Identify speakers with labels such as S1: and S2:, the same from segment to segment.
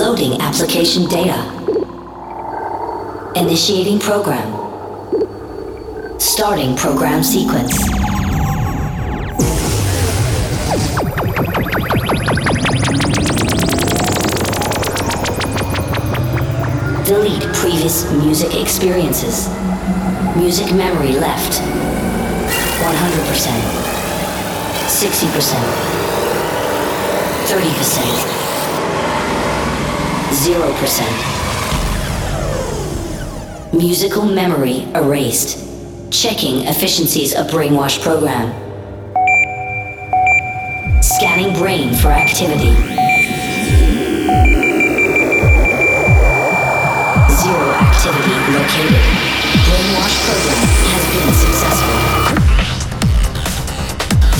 S1: Loading application data. Initiating program. Starting program sequence. Delete previous music experiences. Music memory left. 100%. 60%. 30%. 0%. Musical memory erased. Checking efficiencies of brainwash program. Scanning brain for activity. Zero activity located. Brainwash program has been successful.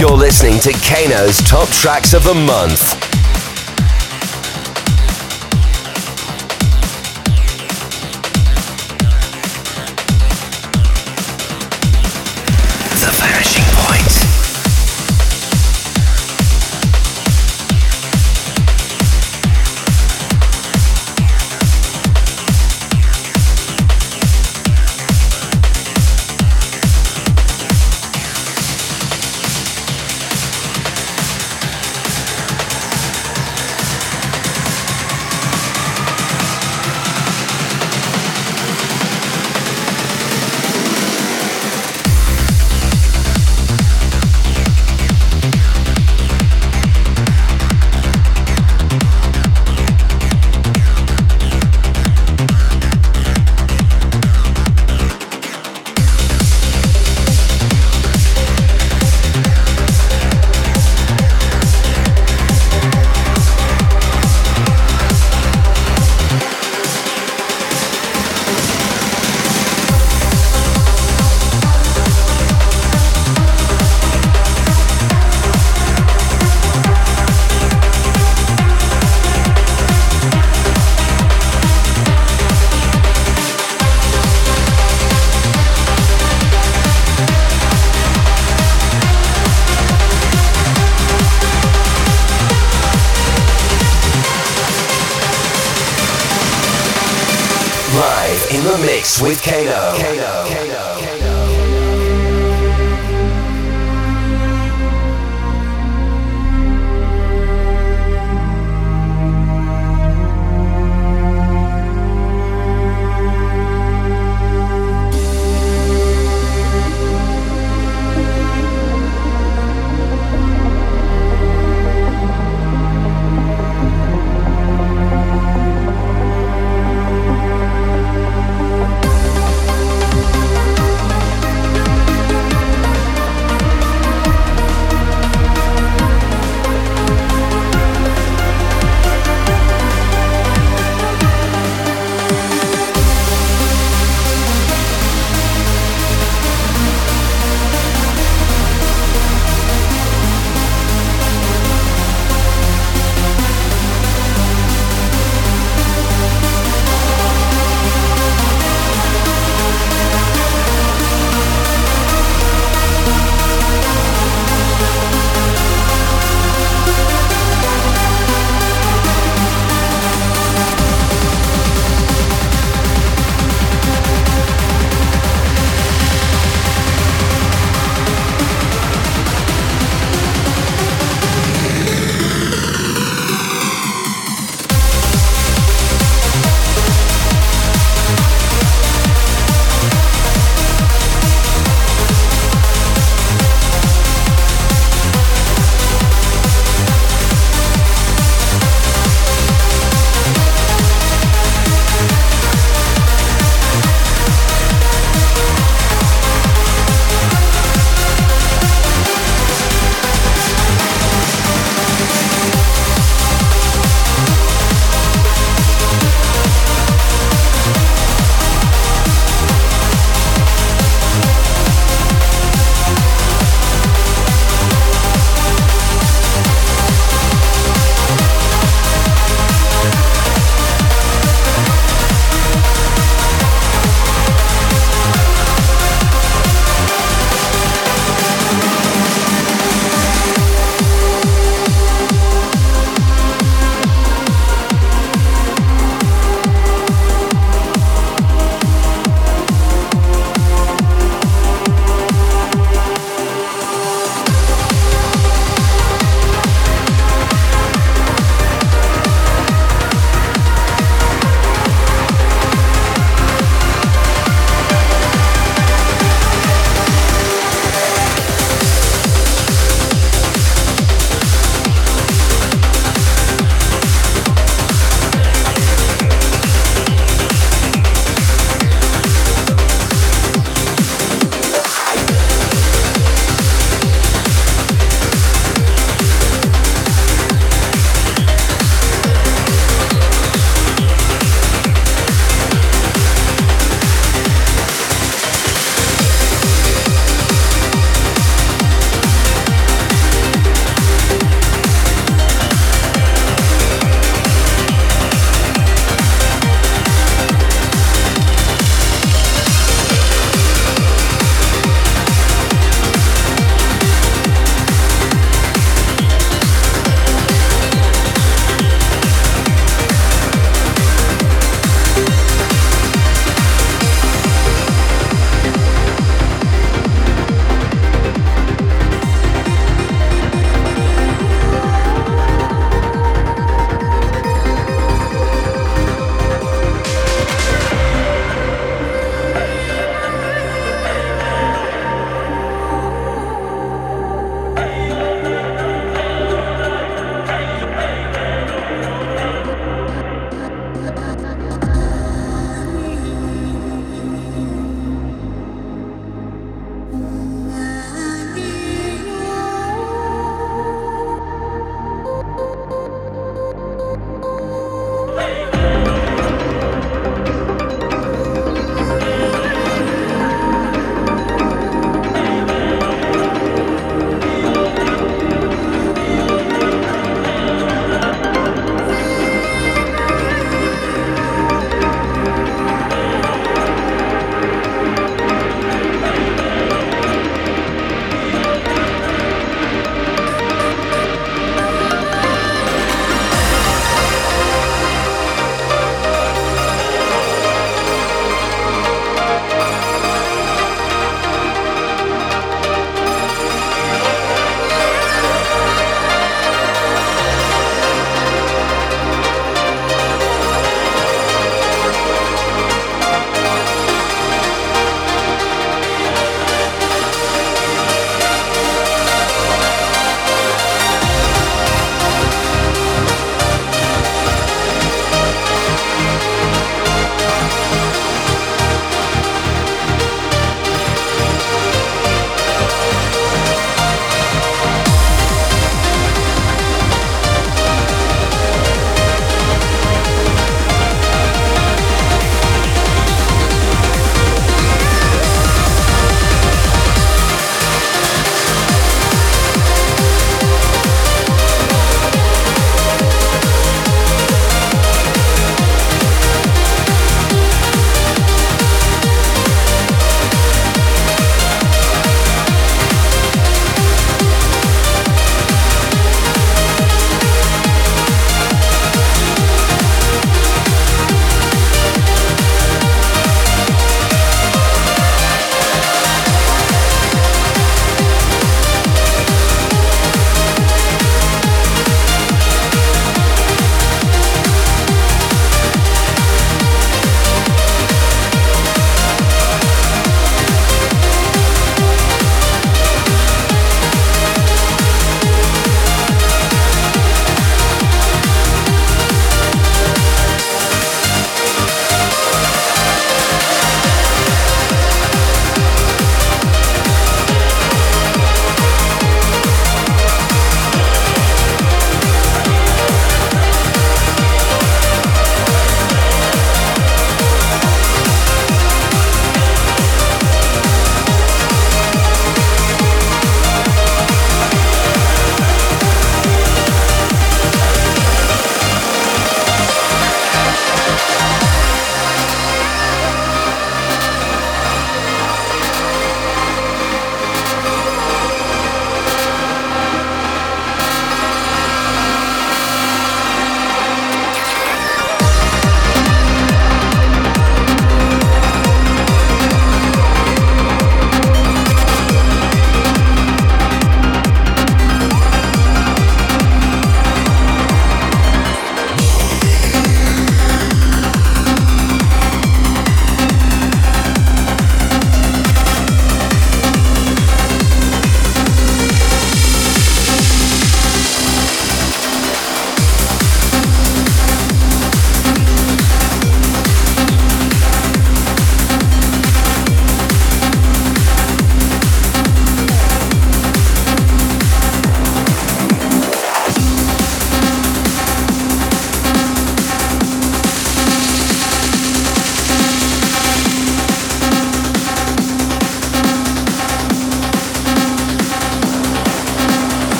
S2: You're listening to Kano's Top Tracks of the Month. With Kano.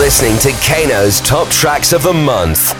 S2: Listening to Kano's Top Tracks of the Month.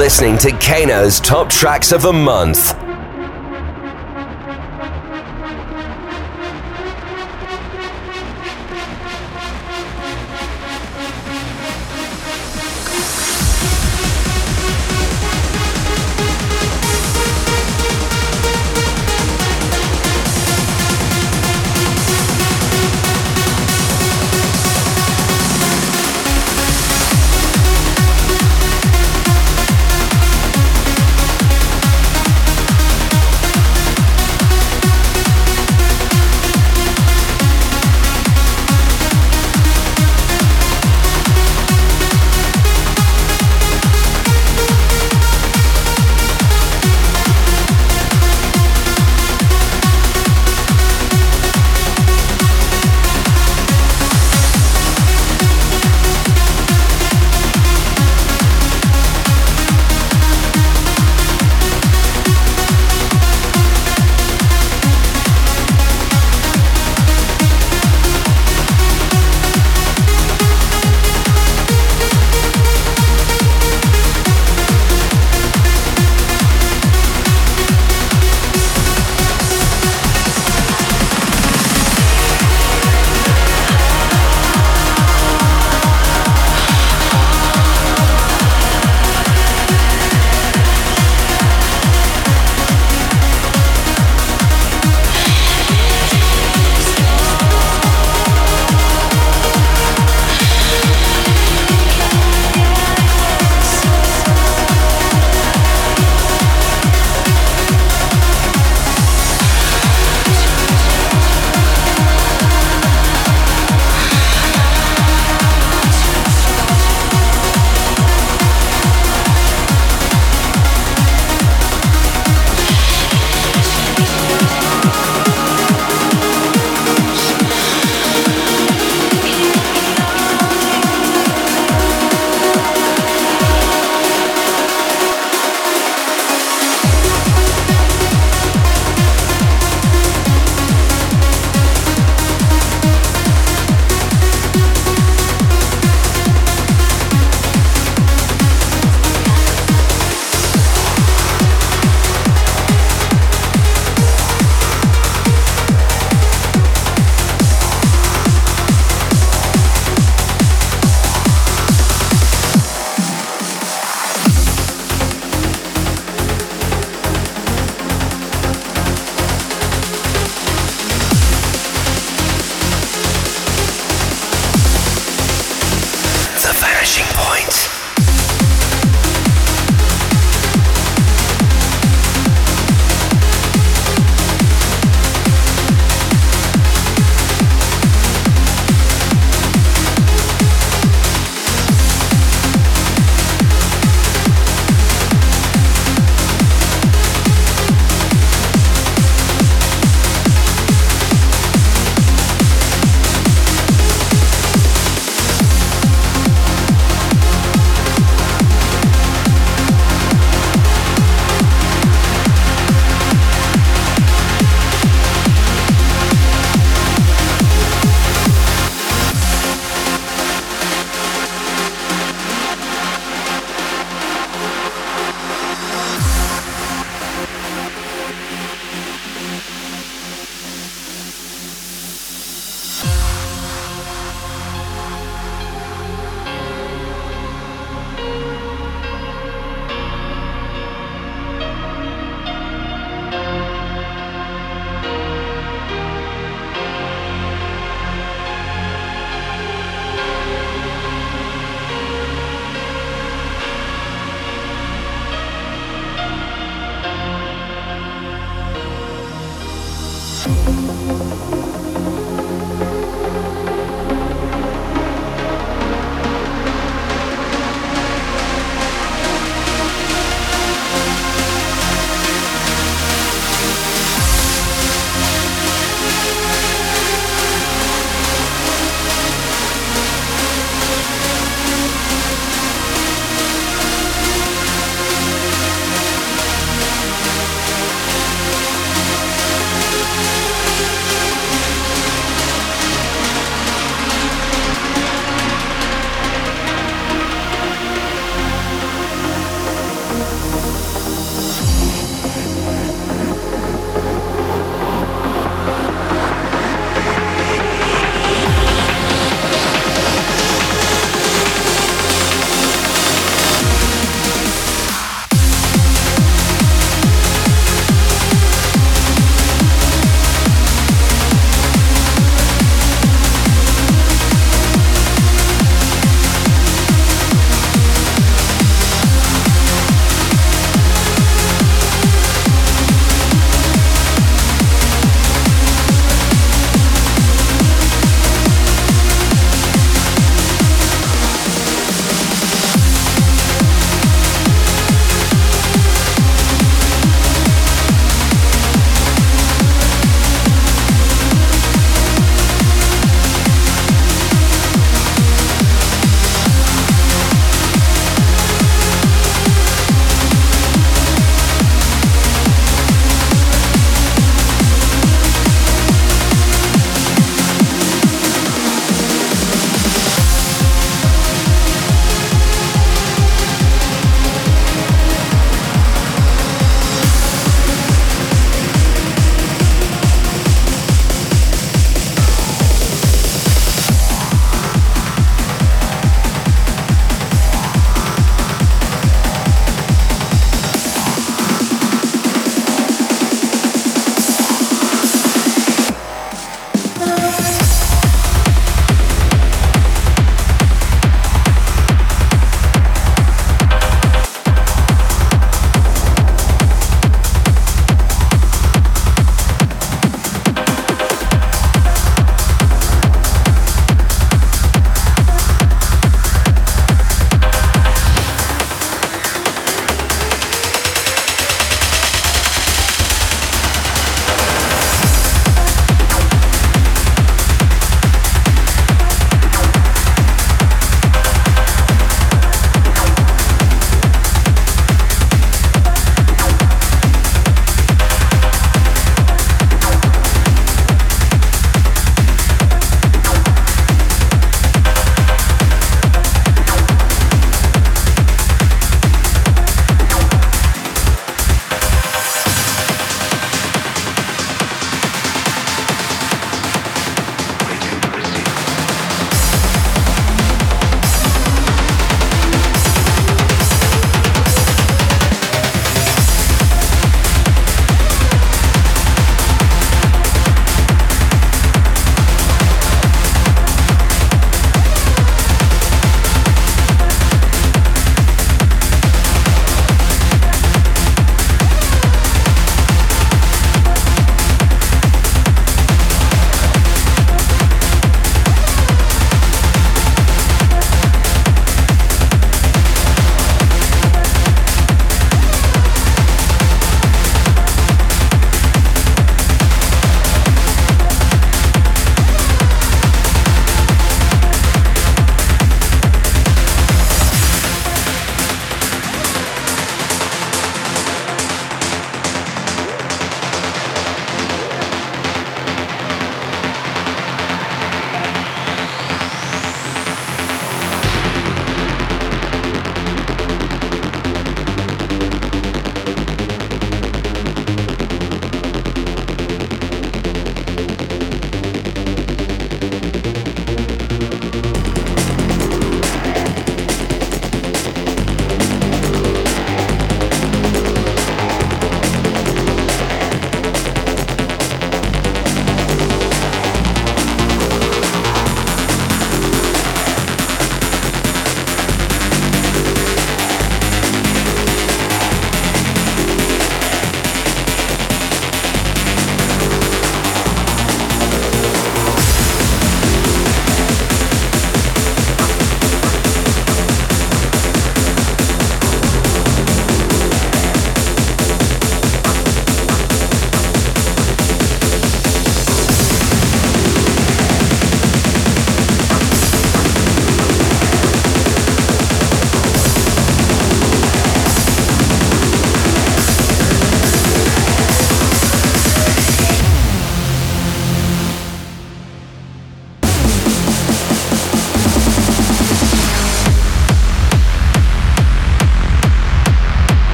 S3: Listening to Kano's Top Tracks of the Month.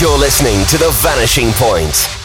S2: You're listening to The Vanishing Point.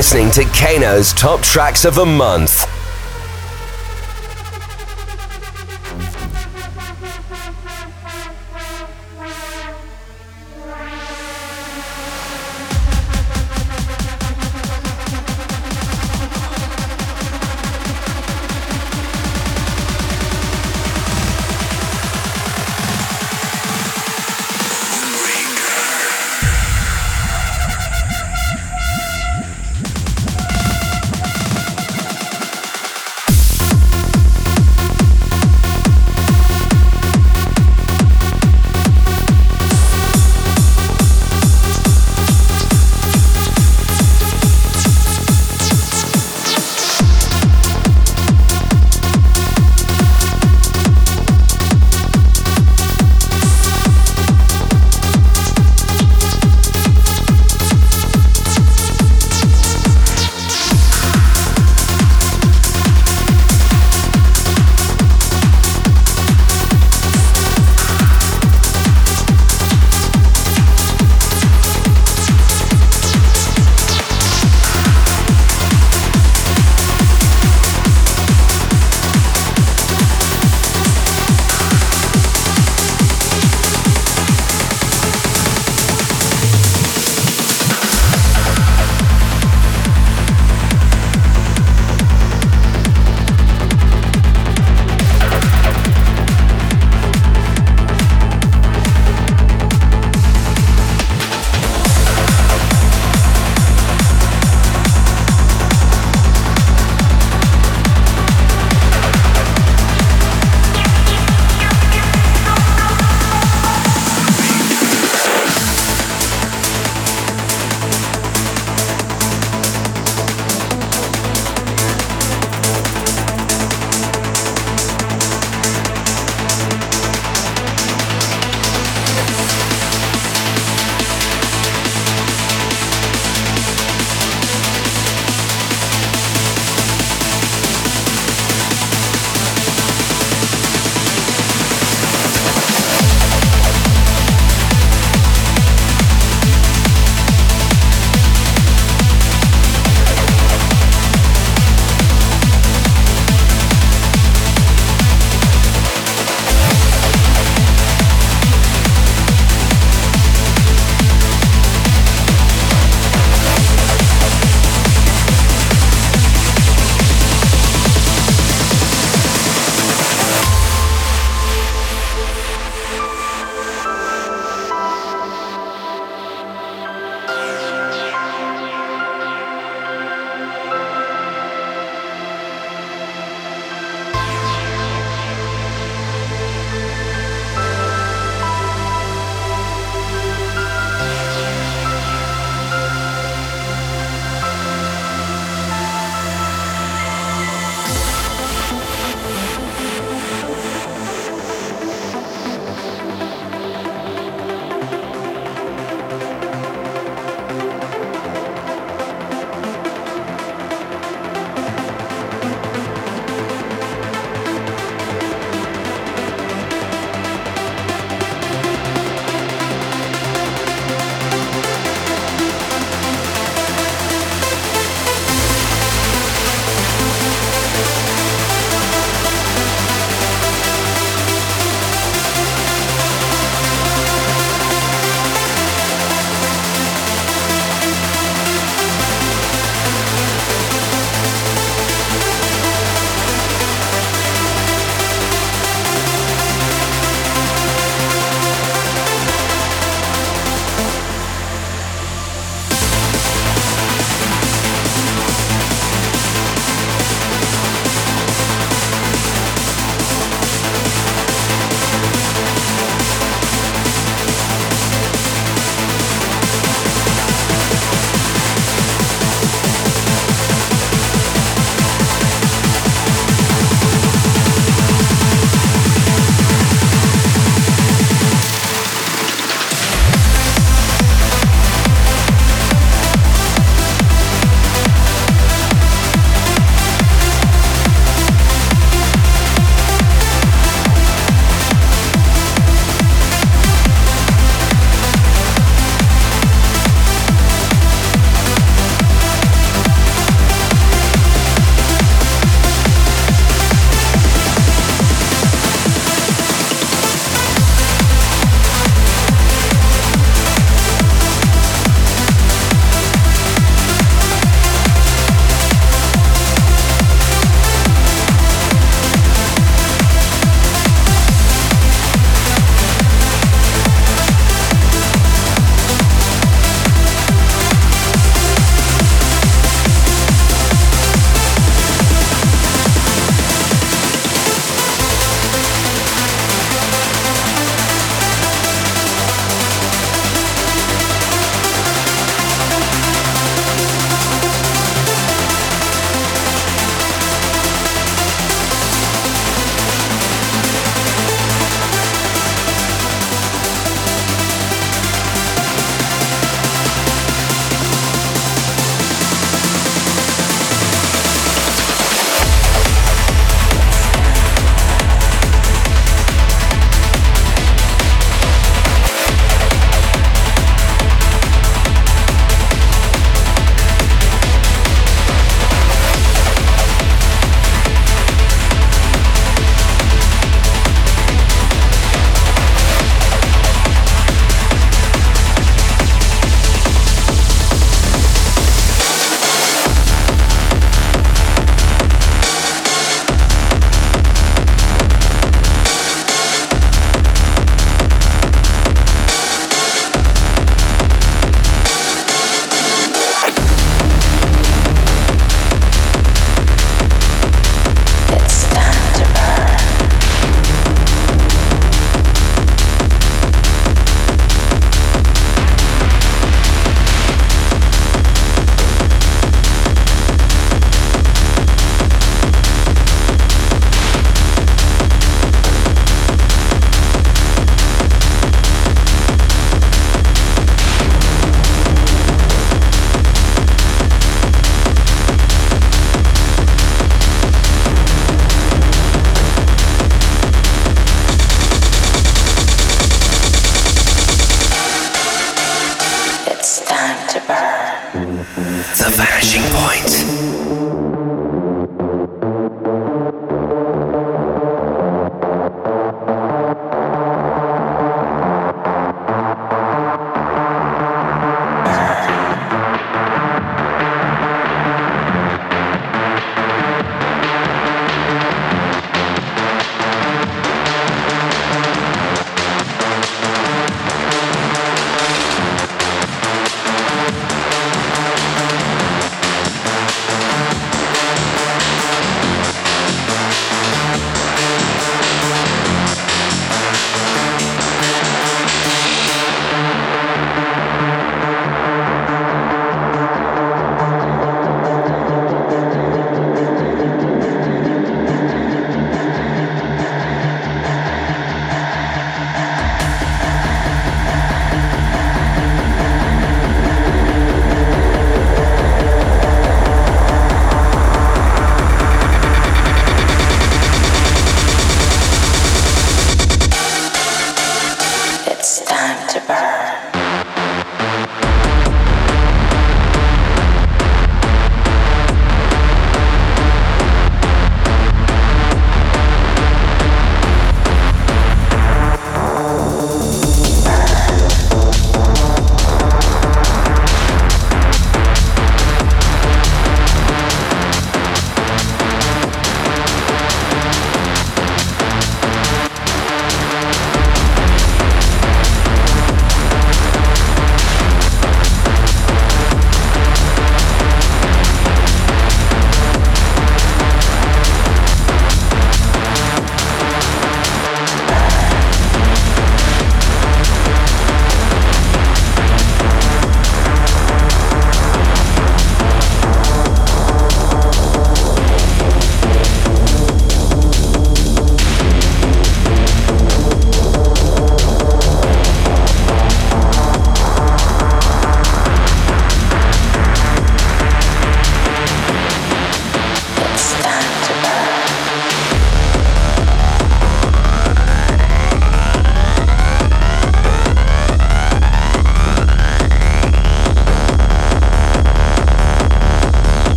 S2: Listening to Kano's Top Tracks of the Month.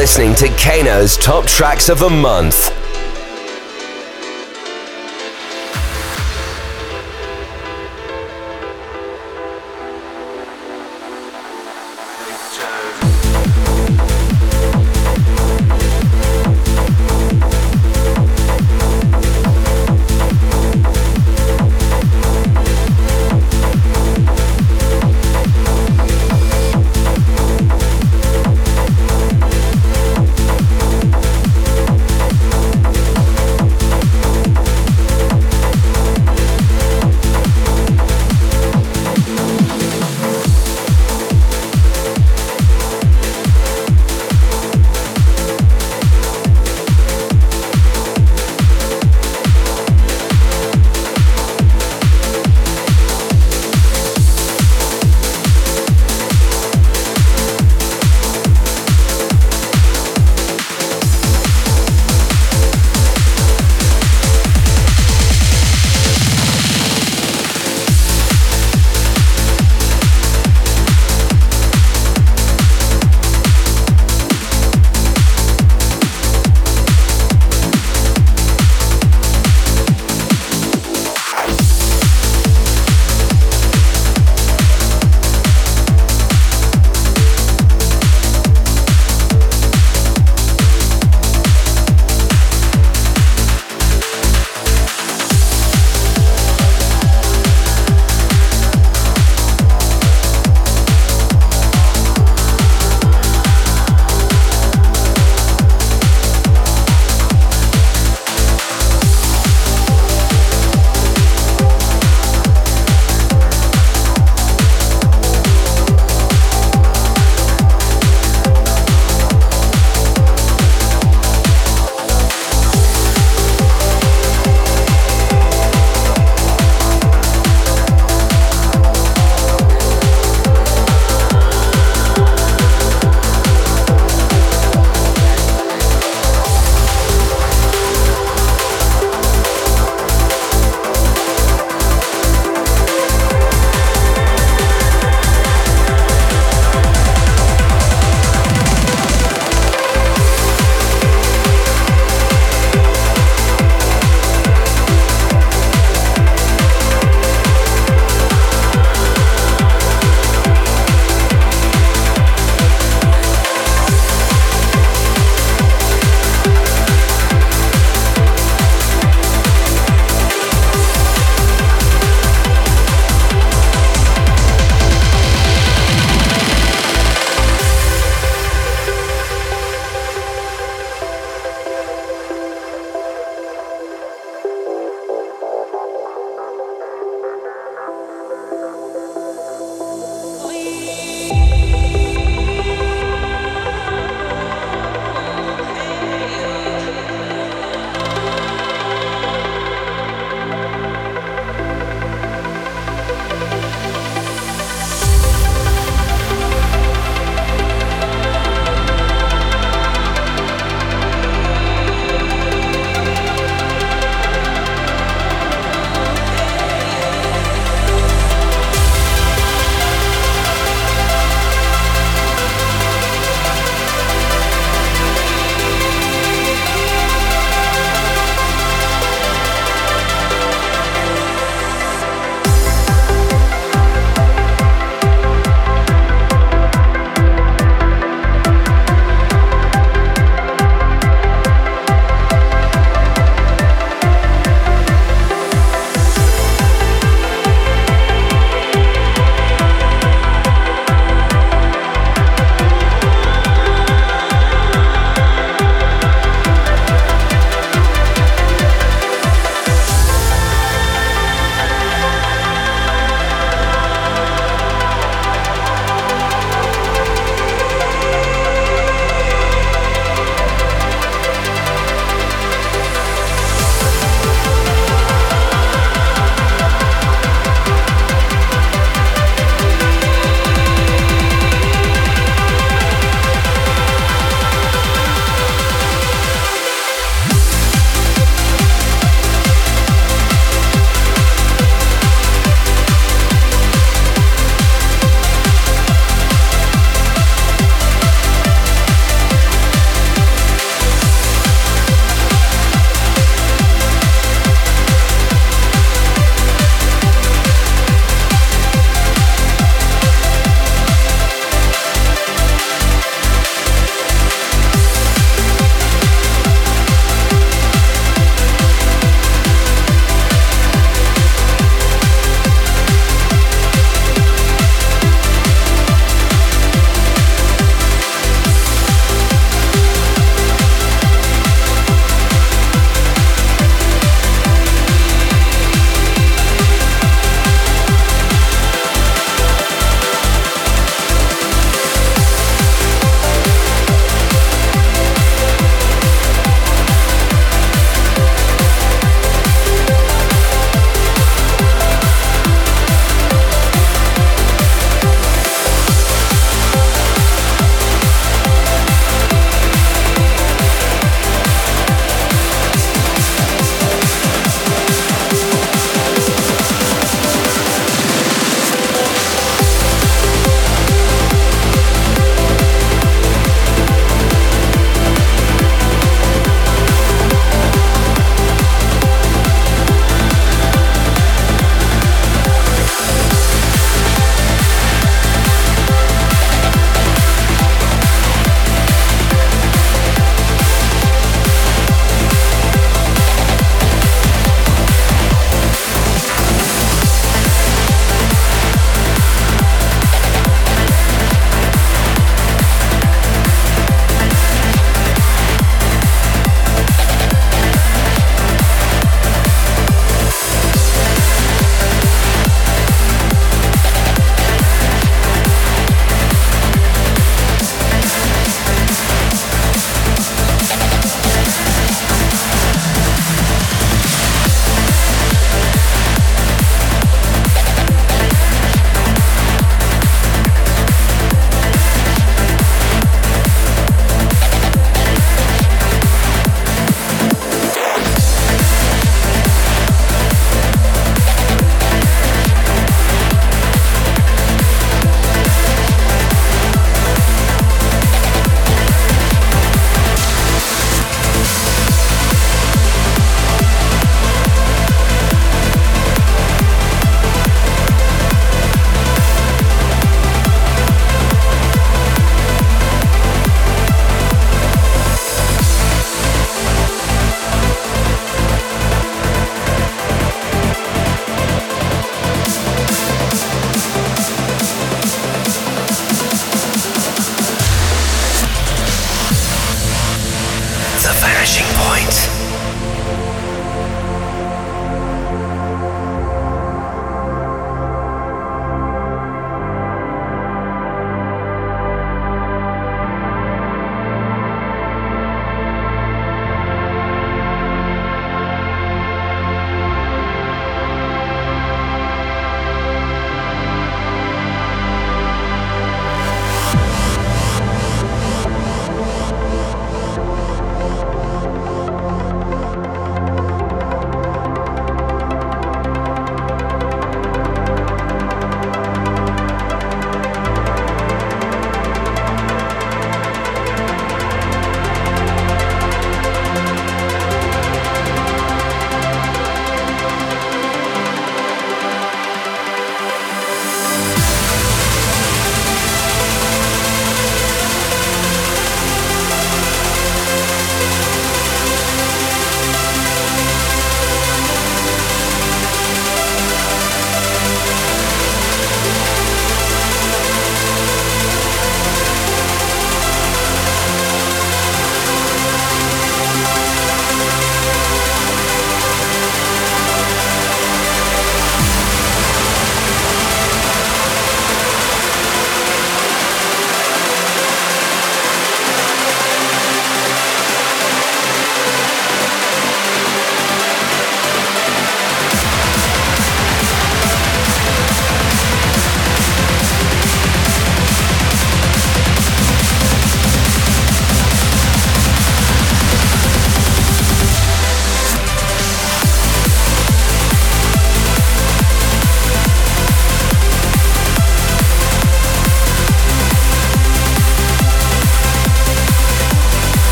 S2: Listening to Kano's Top Tracks of the Month.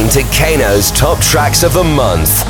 S4: Listening to Kano's Top Tracks of the Month.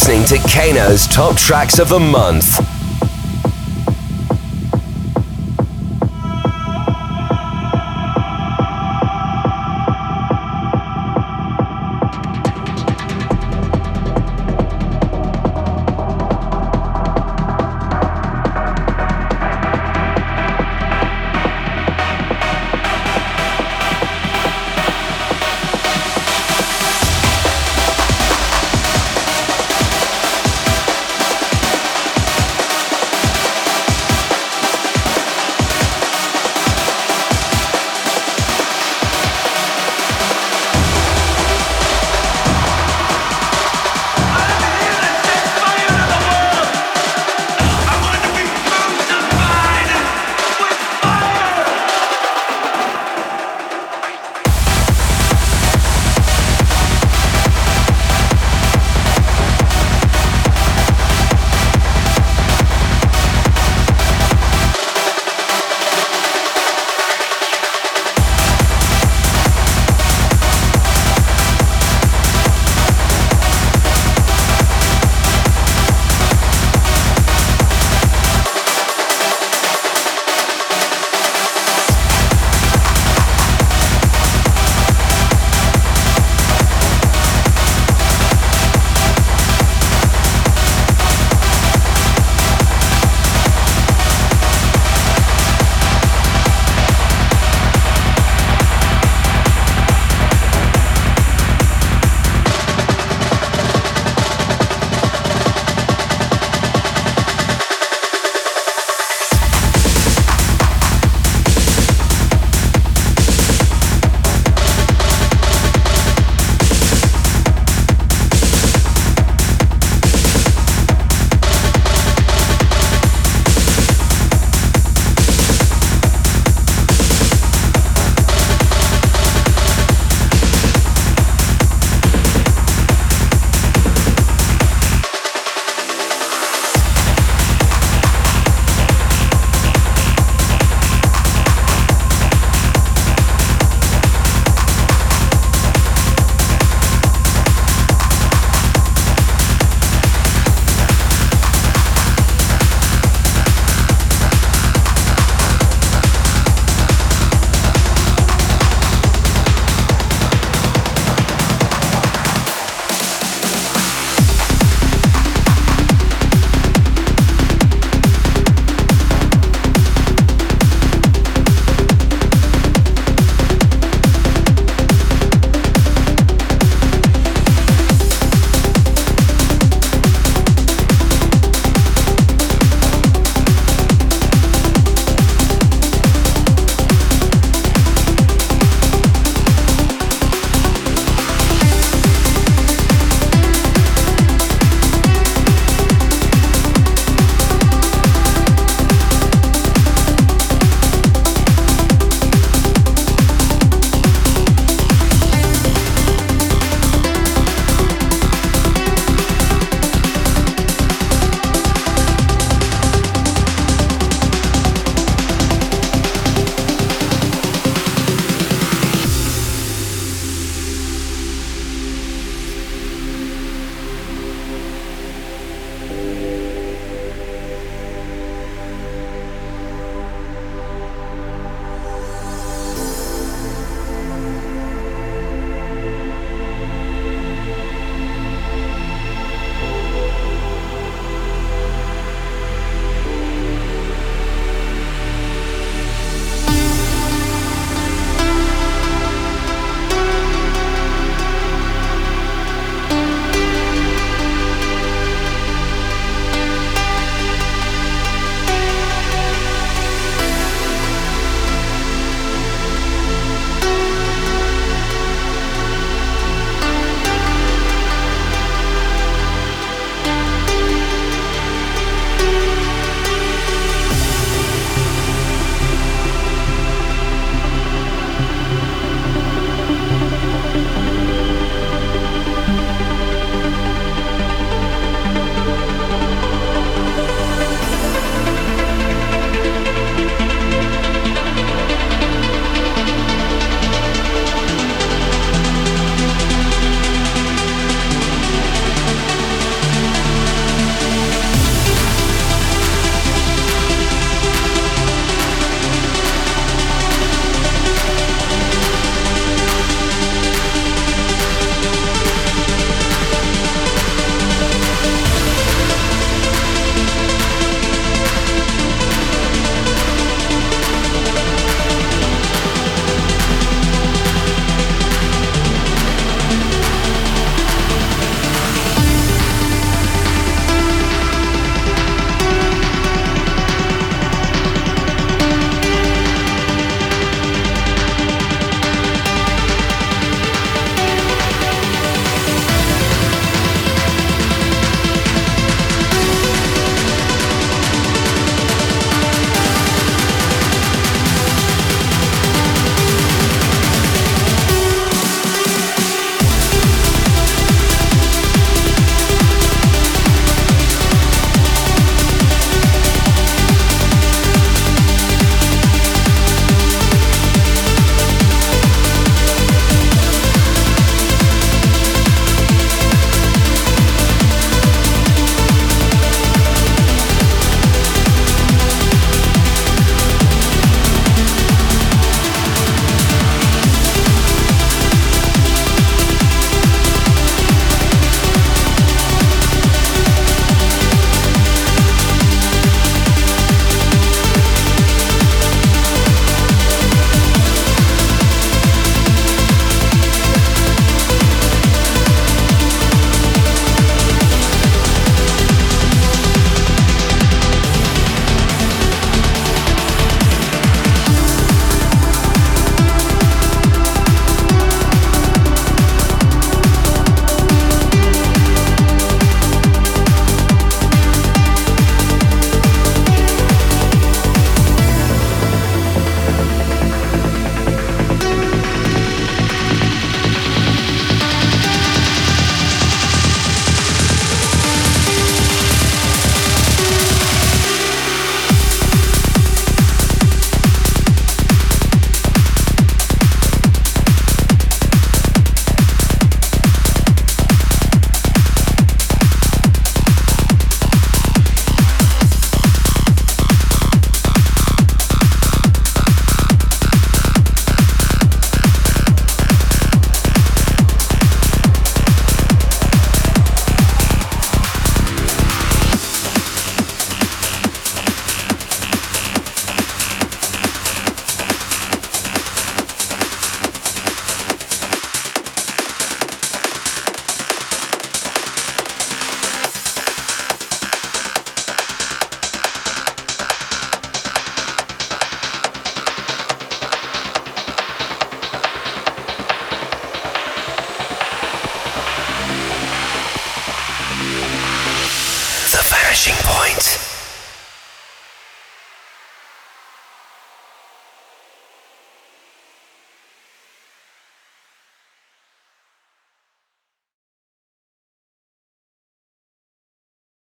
S2: Listening to Kano's Top Tracks of the Month.